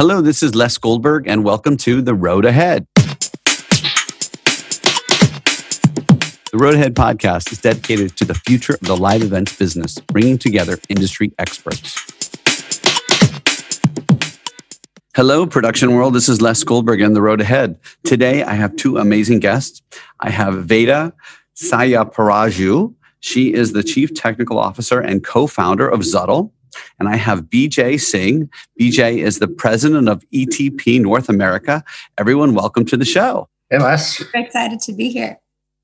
Hello, this is Les Goldberg, and welcome to The Road Ahead. The Road Ahead podcast is dedicated to the future of the live events business, bringing together industry experts. Hello, production world. This is Les Goldberg and The Road Ahead. Today, I have two amazing guests. I have Vedha Sayyaparaju. She is the Chief Technical Officer and co founder of Zuddl. And I have BJ Singh. BJ is the president of ETP North America. Everyone, welcome to the show. Hey, Les. We're excited to be here.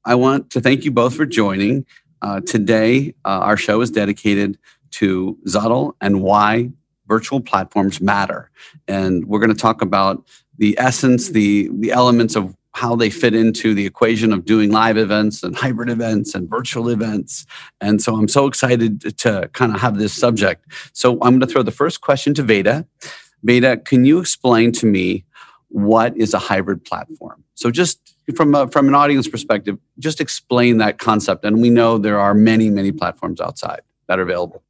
I want to thank you both for joining. Uh, today, uh, our show is dedicated to Zuddl and why virtual platforms matter. And we're going to talk about the essence, the, the elements of how they fit into the equation of doing live events and hybrid events and virtual events. And so I'm so excited to kind of have this subject. So I'm going to throw the first question to Vedha. Vedha, can you explain to me what is a hybrid platform? So just from a, from an audience perspective, just explain that concept. And we know there are many, many platforms outside that are available.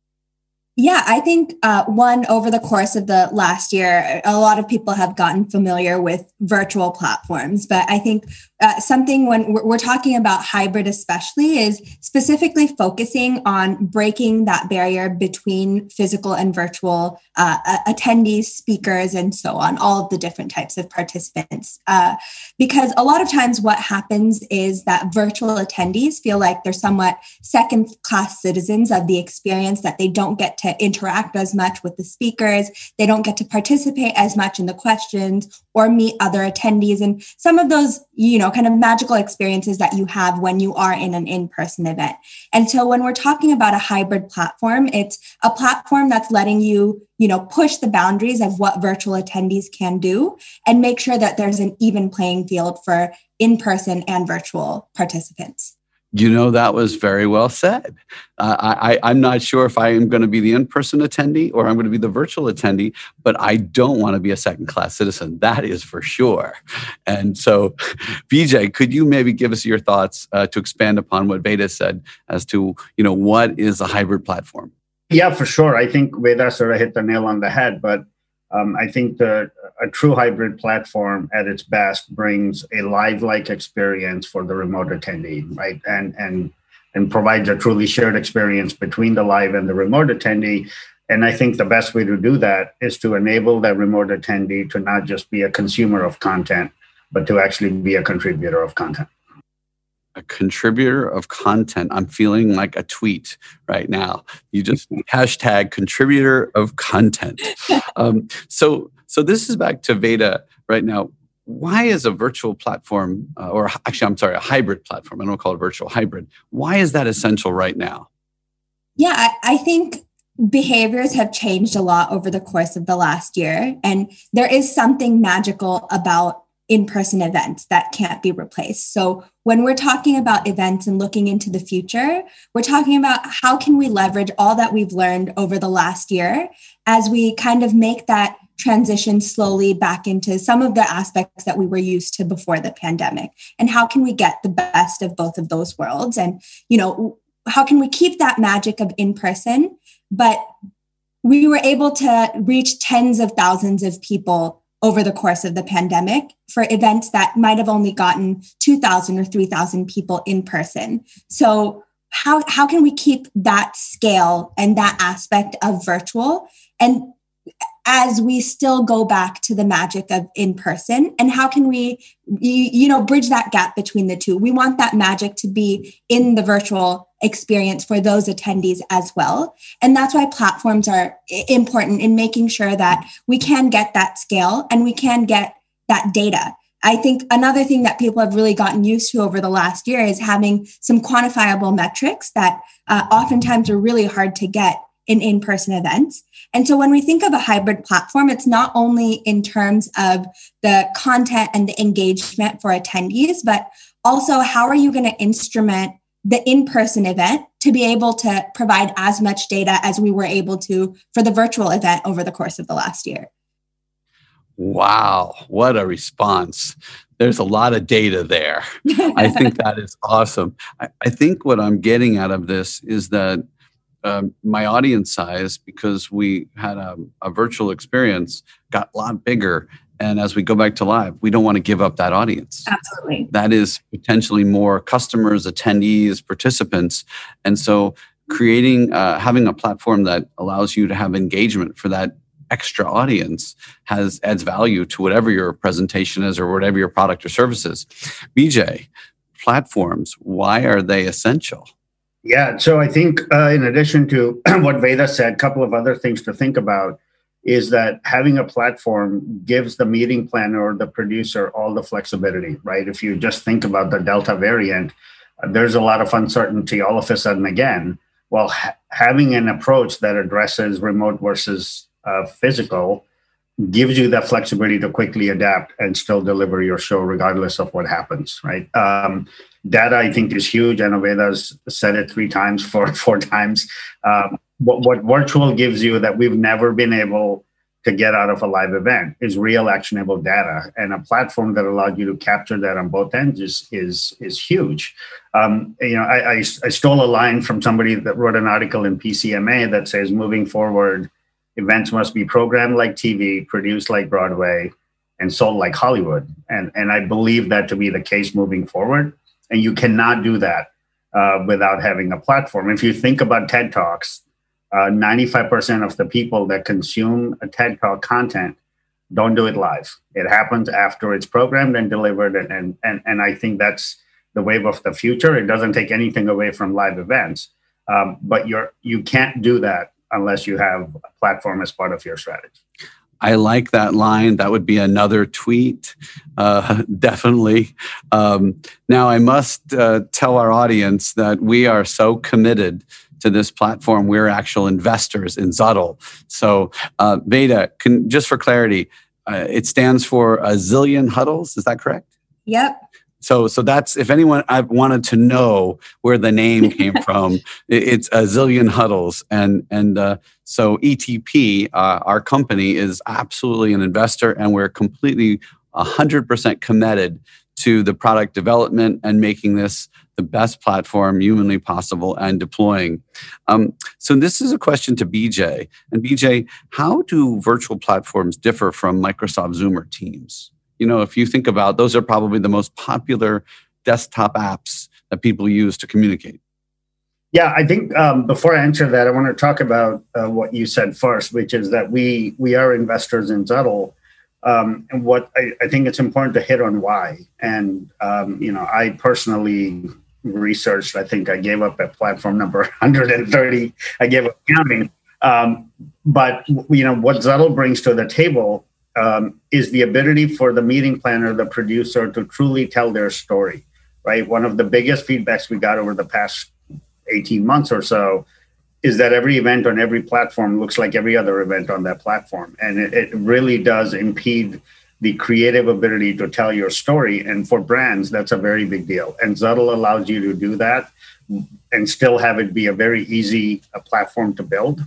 Yeah, I think uh, one over the course of the last year, a lot of people have gotten familiar with virtual platforms. But I think uh, something when we're, talking about hybrid, especially, is specifically focusing on breaking that barrier between physical and virtual uh, attendees, speakers, and so on, all of the different types of participants. Uh, because a lot of times, what happens is that virtual attendees feel like they're somewhat second class citizens of the experience, that they don't get to to interact as much with the speakers. They don't get to participate as much in the questions or meet other attendees and some of those, you know, kind of magical experiences that you have when you are in an in person event. And so when we're talking about a hybrid platform, it's a platform that's letting you you know push the boundaries of what virtual attendees can do and make sure that there's an even playing field for in-person and virtual participants you know, that was very well said. Uh, I, I'm not sure if I am going to be the in person attendee or I'm going to be the virtual attendee, but I don't want to be a second class citizen. That is for sure. And so, BJ, could you maybe give us your thoughts uh, to expand upon what Vedha said as to, you know, what is a hybrid platform? Yeah, for sure. I think Vedha sort of hit the nail on the head, but um, I think a true hybrid platform at its best brings a live-like experience for the remote attendee, right? And and and provides a truly shared experience between the live and the remote attendee. And I think the best way to do that is to enable that remote attendee to not just be a consumer of content, but to actually be a contributor of content contributor of content. I'm feeling like a tweet right now. You just hashtag contributor of content. Um, so, so this is back to Vedha right now. Why is a virtual platform, uh, or actually, I'm sorry, a hybrid platform? I don't call it virtual hybrid. Why is that essential right now? Yeah, I, I think behaviors have changed a lot over the course of the last year, and there is something magical about in-person events that can't be replaced. So when we're talking about events and looking into the future, we're talking about how can we leverage all that we've learned over the last year as we kind of make that transition slowly back into some of the aspects that we were used to before the pandemic. And how can we get the best of both of those worlds? And you know how can we keep that magic of in person but we were able to reach tens of thousands of people over the course of the pandemic for events that might have only gotten 2,000 or 3,000 people in person. So, how, how can we keep that scale and that aspect of virtual? And as we still go back to the magic of in person and how can we you, know bridge that gap between the two we want that magic to be in the virtual experience for those attendees as well and that's why platforms are important in making sure that we can get that scale and we can get that data I think another thing that people have really gotten used to over the last year is having some quantifiable metrics that uh, oftentimes are really hard to get in in person events. And so when we think of a hybrid platform, it's not only in terms of the content and the engagement for attendees, but also how are you going to instrument the in person event to be able to provide as much data as we were able to for the virtual event over the course of the last year. Wow, what a response. There's a lot of data there. I think that is awesome. I, I, think what I'm getting out of this is that um, my audience size because we had a, a virtual experience got a lot bigger and as we go back to live, we don't want to give up that audience. Absolutely. That is potentially more customers, attendees, participants. And so creating, uh, having a platform that allows you to have engagement for that extra audience has adds value to whatever your presentation is or whatever your product or service is. BJ, platforms, why are they essential? Yeah, so I think uh, in addition to what Vedha said, a couple of other things to think about is that having a platform gives the meeting planner or the producer all the flexibility, right? If you just think about the Delta variant, there's a lot of uncertainty all of a sudden again. Well, ha- having an approach that addresses remote versus uh, physical gives you that flexibility to quickly adapt and still deliver your show regardless of what happens, right? Um, data, I think, is huge. I know said it three times, four, four times. Um, what, what virtual gives you that we've never been able to get out of a live event is real actionable data. And a platform that allowed you to capture that on both ends is is is huge. Um, you know I, I, I stole a line from somebody that wrote an article in pcma that says moving forward events must be programmed like tv produced like broadway and sold like hollywood. And and i believe that to be the case moving forward. And you cannot do that uh, without having a platform. If you think about ted talks uh, 95% of the people that consume a TED Talk content don't do it live. It happens after it's programmed and delivered. And, and, and I think that's the wave of the future. It doesn't take anything away from live events, um, but you're, you can't do that unless you have a platform as part of your strategy. I like that line. That would be another tweet, uh, definitely. Um, now, I must uh, tell our audience that we are so committed to this platform, we're actual investors in Zuddl. So, uh, Vedha, can, just for clarity, uh, it stands for a zillion huddles. Is that correct? Yep. So, so that's if anyone I wanted to know where the name came from, it's a zillion huddles, and and uh, so ETP, uh, our company, is absolutely an investor, and we're completely hundred percent committed to the product development and making this the best platform humanly possible and deploying. Um, so, this is a question to BJ. And BJ, how do virtual platforms differ from Microsoft Zoom or Teams? You know, if you think about those are probably the most popular desktop apps that people use to communicate. Yeah, I think um, before I answer that, I want to talk about uh, what you said first, which is that we we are investors in Zuddl, Um, and what I, I, think it's important to hit on why. And um, you know, I personally researched. I think I gave up at platform number 130. I gave up counting. Um, but you know what Zuddl brings to the table um, is the ability for the meeting planner, the producer, to truly tell their story. Right. One of the biggest feedbacks we got over the past 18 months or so is that every event on every platform looks like every other event on that platform, and it, it really does impede the creative ability to tell your story. And for brands, that's a very big deal. And Zuddl allows you to do that and still have it be a very easy a platform to build.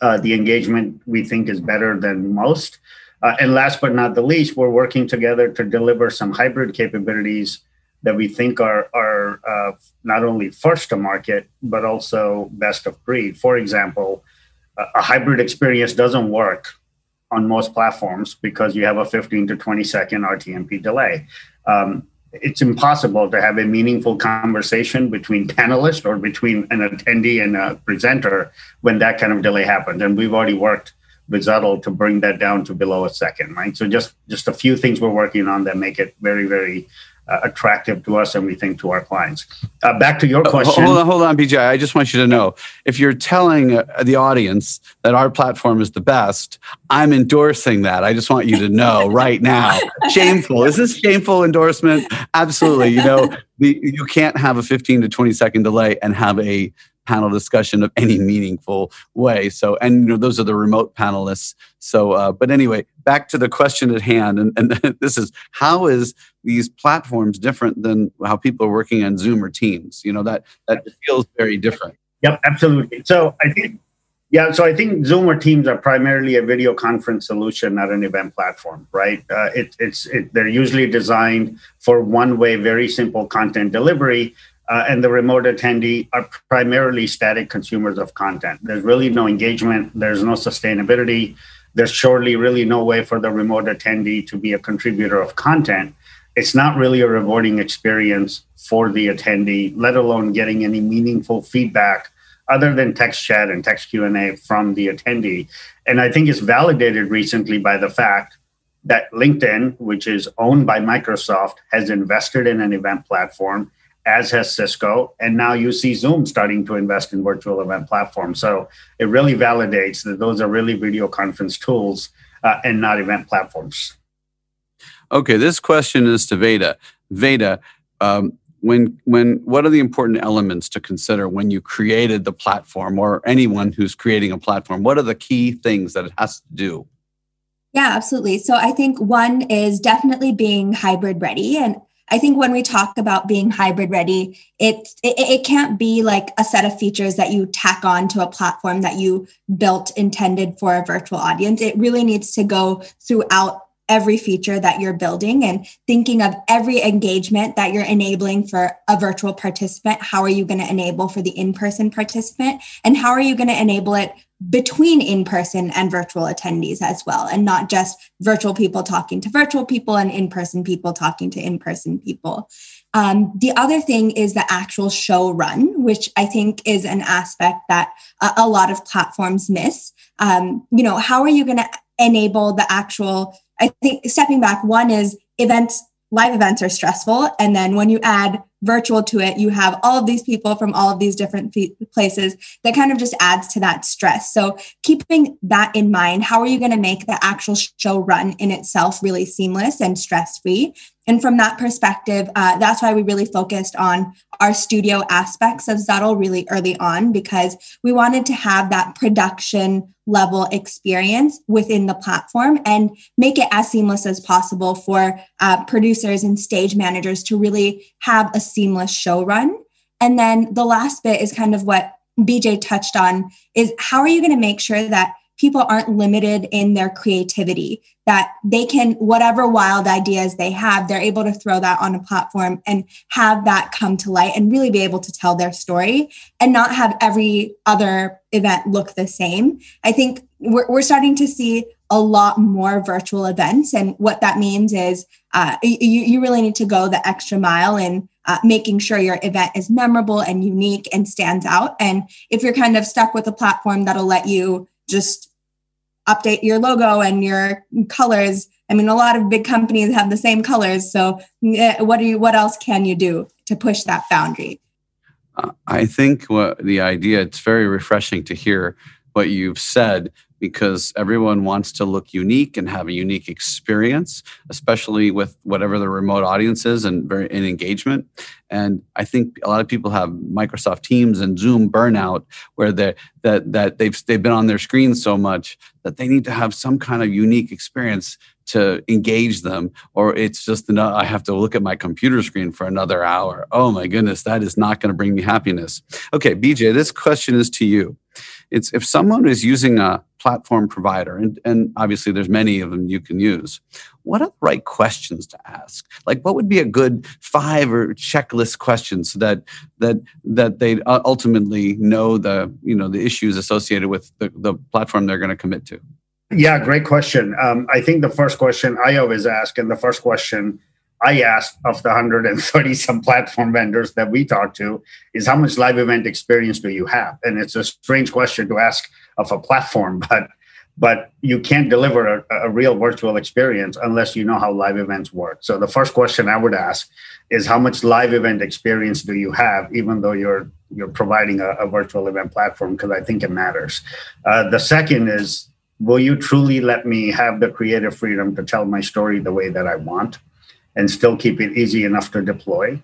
Uh, the engagement we think is better than most. Uh, and last but not the least, we're working together to deliver some hybrid capabilities that we think are, are uh, not only first to market, but also best of breed. For example, a hybrid experience doesn't work on most platforms because you have a 15 to 20 second RTMP delay. Um, it's impossible to have a meaningful conversation between panelists or between an attendee and a presenter when that kind of delay happens. And we've already worked with Zuddl to bring that down to below a second, right? So just just a few things we're working on that make it very, very uh, attractive to us and we think to our clients. Uh, back to your question. Hold on, hold on, BJ. I just want you to know if you're telling uh, the audience that our platform is the best, I'm endorsing that. I just want you to know right now. Shameful. Is this shameful endorsement? Absolutely. You know, the, you can't have a 15 to 20 second delay and have a panel discussion of any meaningful way. So, and you know, those are the remote panelists. So, uh, but anyway, back to the question at hand, and, and this is how is these platforms different than how people are working on Zoom or Teams? You know, that that feels very different. Yep, absolutely. So I think. Yeah, so I think Zoom or Teams are primarily a video conference solution, not an event platform, right? Uh, it, it's it, they're usually designed for one-way, very simple content delivery, uh, and the remote attendee are primarily static consumers of content. There's really no engagement, there's no sustainability, there's surely really no way for the remote attendee to be a contributor of content. It's not really a rewarding experience for the attendee, let alone getting any meaningful feedback other than text chat and text Q&A from the attendee. And I think it's validated recently by the fact that LinkedIn, which is owned by Microsoft, has invested in an event platform as has Cisco. And now you see Zoom starting to invest in virtual event platforms. So it really validates that those are really video conference tools uh, and not event platforms. Okay, this question is to Vedha. Vedha, um, when when what are the important elements to consider when you created the platform or anyone who's creating a platform? What are the key things that it has to do? Yeah, absolutely. So I think one is definitely being hybrid ready. And I think when we talk about being hybrid ready, it, it, it can't be like a set of features that you tack on to a platform that you built intended for a virtual audience. It really needs to go throughout every feature that you're building and thinking of every engagement that you're enabling for a virtual participant. How are you going to enable for the in person participant? And how are you going to enable it between in person and virtual attendees as well, and not just virtual people talking to virtual people and in person people talking to in person people. Um, the other thing is the actual show run, which I think is an aspect that a, lot of platforms miss. Um, you know, how are you going to enable the actual? I think stepping back, one is events, live events are stressful. And then when you add virtual to it, you have all of these people from all of these different places that kind of just adds to that stress. So, keeping that in mind, how are you going to make the actual show run in itself really seamless and stress free? And from that perspective, uh, that's why we really focused on our studio aspects of Zuddl really early on because we wanted to have that production level experience within the platform and make it as seamless as possible for uh, producers and stage managers to really have a seamless show run. And then the last bit is kind of what BJ touched on is how are you going to make sure that people aren't limited in their creativity that they can whatever wild ideas they have they're able to throw that on a platform and have that come to light and really be able to tell their story and not have every other event look the same i think we're, we're starting to see a lot more virtual events and what that means is uh, you, you really need to go the extra mile in uh, making sure your event is memorable and unique and stands out and if you're kind of stuck with a platform that'll let you just update your logo and your colors. I mean, a lot of big companies have the same colors. So, eh, what do you? What else can you do to push that boundary? Uh, I think what the idea. It's very refreshing to hear what you've said because everyone wants to look unique and have a unique experience, especially with whatever the remote audience is and very in engagement. And I think a lot of people have Microsoft Teams and Zoom burnout, where they that that they've they've been on their screens so much that they need to have some kind of unique experience to engage them or it's just enough i have to look at my computer screen for another hour. Oh my goodness that is not going to bring me happiness. Okay bj this question is to you it's if someone is using a platform provider and, and obviously there's many of them you can use what are the right questions to ask? Like what would be a good five or checklist questions that that that they ultimately know the you know the issues associated with the, the platform they're going to commit to? Yeah great question. Um, i think the first question i always ask and the first question I asked of the 130 some platform vendors that we talk to is how much live event experience do you have? And it's a strange question to ask of a platform, but but you can't deliver a, a, real virtual experience unless you know how live events work. So the first question I would ask is how much live event experience do you have, even though you're you're providing a, a virtual event platform, because I think it matters. Uh, the second is will you truly let me have the creative freedom to tell my story the way that I want? And still keep it easy enough to deploy.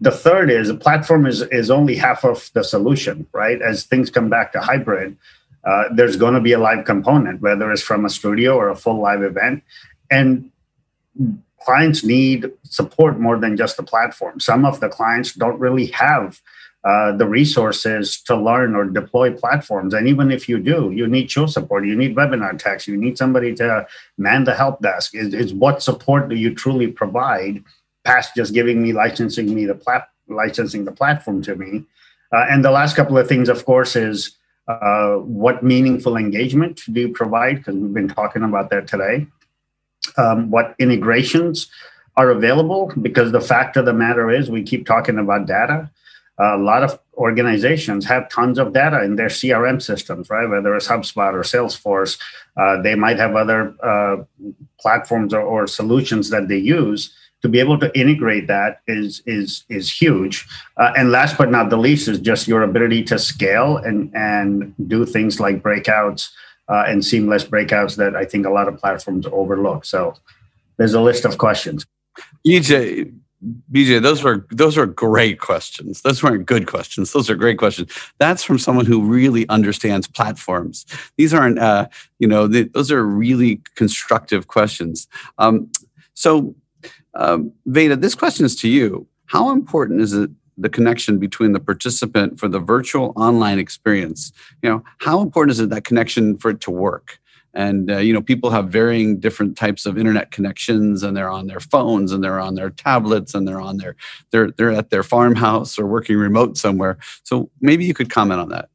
The third is a platform is, is only half of the solution, right? As things come back to hybrid, uh, there's going to be a live component, whether it's from a studio or a full live event. And clients need support more than just the platform. Some of the clients don't really have uh, the resources to learn or deploy platforms. And even if you do, you need show support, you need webinar text, you need somebody to man the help desk. Is, is what support do you truly provide past just giving me licensing me the plat- licensing the platform to me. Uh, and the last couple of things, of course, is uh, what meaningful engagement do you provide? Because we've been talking about that today. Um, what integrations are available? Because the fact of the matter is, we keep talking about data. A lot of organizations have tons of data in their CRM systems, right? Whether it's HubSpot or Salesforce, uh, they might have other uh, platforms or, or, solutions that they use. To be able to integrate that is is is huge. Uh, and last but not the least is just your ability to scale and and do things like breakouts uh, and seamless breakouts that I think a lot of platforms overlook. So there's a list of questions. EJ, BJ, those were those are great questions. Those weren't good questions. Those are great questions. That's from someone who really understands platforms. These aren't, uh, you know, those are really constructive questions. Um, so, um, Vedha, this question is to you. How important is it the connection between the participant for the virtual online experience? You know, how important is it that connection for it to work? And uh, you know people have varying different types of internet connections and they're on their phones and they're on their tablets and they're on their they're they're at their farmhouse or working remote somewhere. So maybe you could comment on that.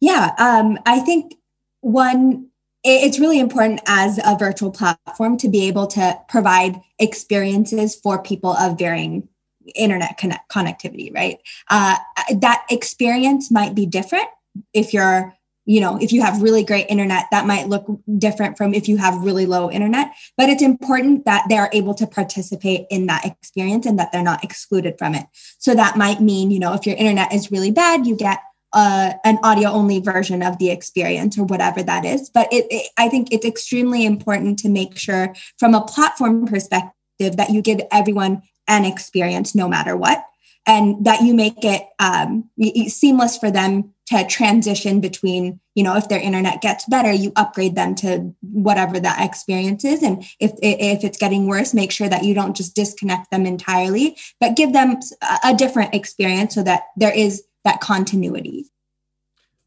Yeah um, i think one it's really important as a virtual platform to be able to provide experiences for people of varying internet connect- connectivity right? Uh, that experience might be different if you're you know if you have really great internet that might look different from if you have really low internet but it's important that they're able to participate in that experience and that they're not excluded from it. So that might mean you know if your internet is really bad you get uh, an audio only version of the experience or whatever that is. But it, it, i think it's extremely important to make sure from a platform perspective that you give everyone an experience no matter what and that you make it um, seamless for them to transition between you know if their internet gets better you upgrade them to whatever that experience is. And if if it's getting worse make sure that you don't just disconnect them entirely but give them a different experience so that there is that continuity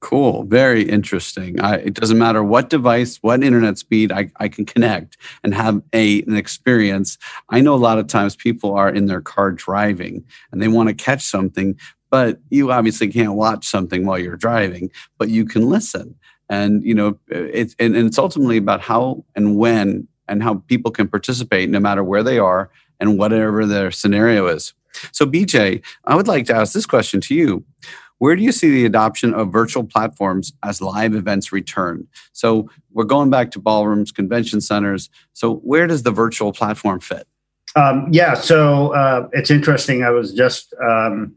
Cool. Very interesting. I, it doesn't matter what device, what internet speed, I, I can connect and have a, an experience. I know a lot of times people are in their car driving and they want to catch something, but you obviously can't watch something while you're driving, but you can listen. And, you know, it's, and, and it's ultimately about how and when and how people can participate no matter where they are and whatever their scenario is. So, BJ, I would like to ask this question to you. Where do you see the adoption of virtual platforms as live events return? So we're going back to ballrooms, convention centers. So where does the virtual platform fit? Um, yeah, so uh, it's interesting. I was just um,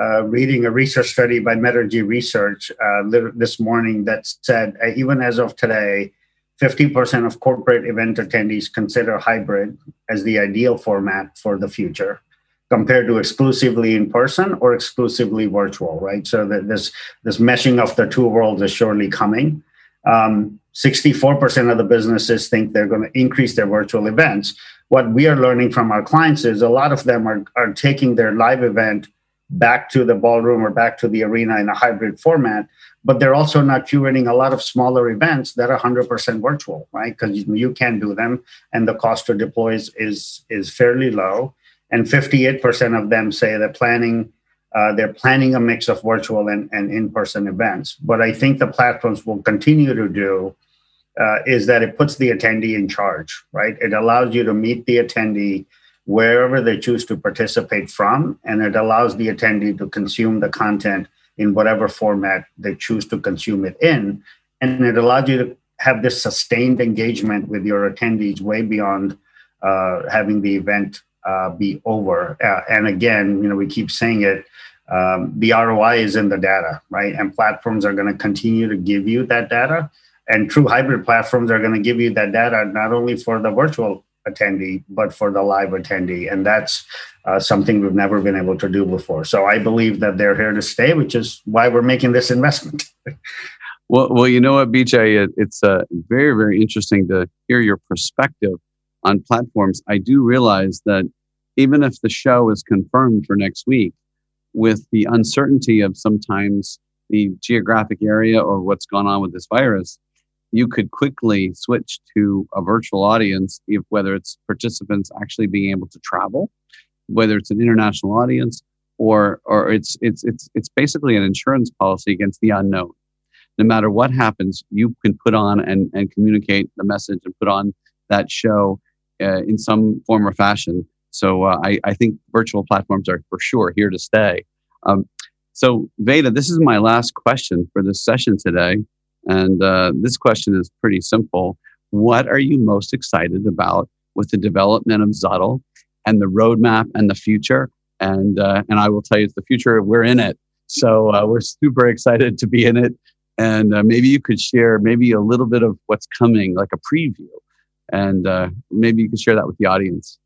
uh, reading a research study by Metrigy Research uh, this morning that said uh, even as of today, 50% of corporate event attendees consider hybrid as the ideal format for the future compared to exclusively in person or exclusively virtual, right? So that this this meshing of the two worlds is surely coming. Um, 64% of the businesses think they're going to increase their virtual events. What we are learning from our clients is a lot of them are, are taking their live event back to the ballroom or back to the arena in a hybrid format, but they're also not curating a lot of smaller events that are 100% virtual, right? Because you, can do them and the cost to deploy is, is fairly low and 58% of them say that planning uh, they're planning a mix of virtual and, and in-person events. What i think the platforms will continue to do uh, is that it puts the attendee in charge right? It allows you to meet the attendee wherever they choose to participate from and it allows the attendee to consume the content in whatever format they choose to consume it in. And it allows you to have this sustained engagement with your attendees way beyond uh, having the event uh, be over. Uh, and again, you know, we keep saying it. Um, the ROI is in the data, right? And platforms are going to continue to give you that data. And true hybrid platforms are going to give you that data not only for the virtual attendee, but for the live attendee. And that's uh, something we've never been able to do before. So I believe that they're here to stay, which is why we're making this investment. well, well, you know what, BJ, it, it's uh, very, very interesting to hear your perspective on platforms, I do realize that even if the show is confirmed for next week, with the uncertainty of sometimes the geographic area or what's gone on with this virus, you could quickly switch to a virtual audience if whether it's participants actually being able to travel whether it's an international audience or or it's it's it's it's basically an insurance policy against the unknown. No matter what happens, you can put on and, and communicate the message and put on that show uh, in some form or fashion. So uh, I, I think virtual platforms are for sure here to stay. Um, so Vedha, this is my last question for this session today, and uh, this question is pretty simple. What are you most excited about with the development of Zuddl and the roadmap and the future? And uh, and I will tell you, it's the future. We're in it, so uh, we're super excited to be in it. And uh, maybe you could share maybe a little bit of what's coming, like a preview, and uh, maybe you can share that with the audience.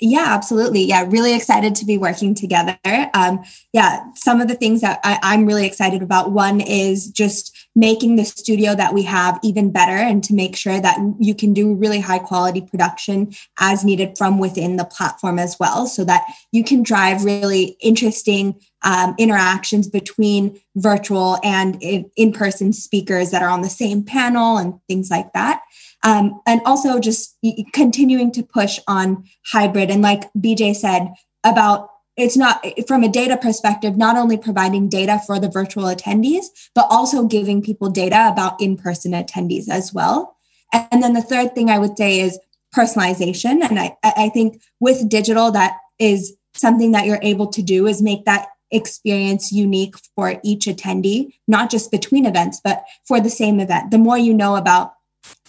Yeah, absolutely. Yeah, really excited to be working together. Um, yeah, some of the things that I, am really excited about one is just making the studio that we have even better and to make sure that you can do really high quality production as needed from within the platform as well, so that you can drive really interesting um, interactions between virtual and in person speakers that are on the same panel and things like that. Um, and also just continuing to push on hybrid. And like BJ said about it's not from a data perspective, not only providing data for the virtual attendees, but also giving people data about in person attendees as well. And then the third thing I would say is personalization. And I, I think with digital, that is something that you're able to do is make that experience unique for each attendee, not just between events, but for the same event. The more you know about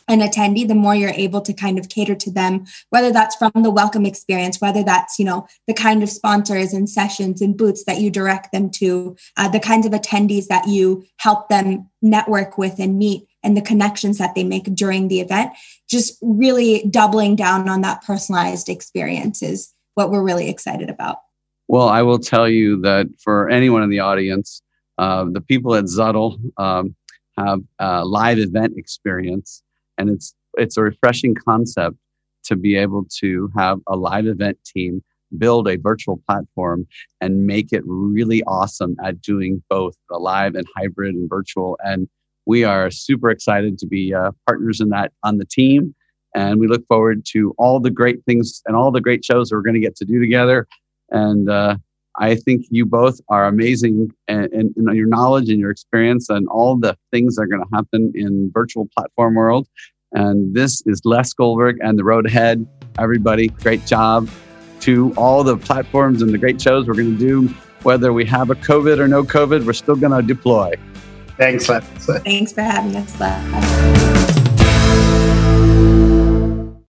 an attendee, the more you're able to kind of cater to them, whether that's from the welcome experience, whether that's, you know, the kind of sponsors and sessions and booths that you direct them to, uh, the kinds of attendees that you help them network with and meet and the connections that they make during the event. Just really doubling down on that personalized experience is what we're really excited about. Well, I will tell you that for anyone in the audience, uh, the people at Zuddl um, have a live event experience and it's it's a refreshing concept to be able to have a live event team build a virtual platform and make it really awesome at doing both the live and hybrid and virtual. And we are super excited to be uh, partners in that on the team. And we look forward to all the great things and all the great shows that we're going to get to do together and uh, i think you both are amazing in, in, in your knowledge and your experience and all the things that are going to happen in virtual platform world and this is Les Goldberg and the road ahead. Everybody, great job to all the platforms and the great shows we're going to do. Whether we have a COVID or no COVID, we're still going to deploy. Thanks, Les. Thanks for having us, Les.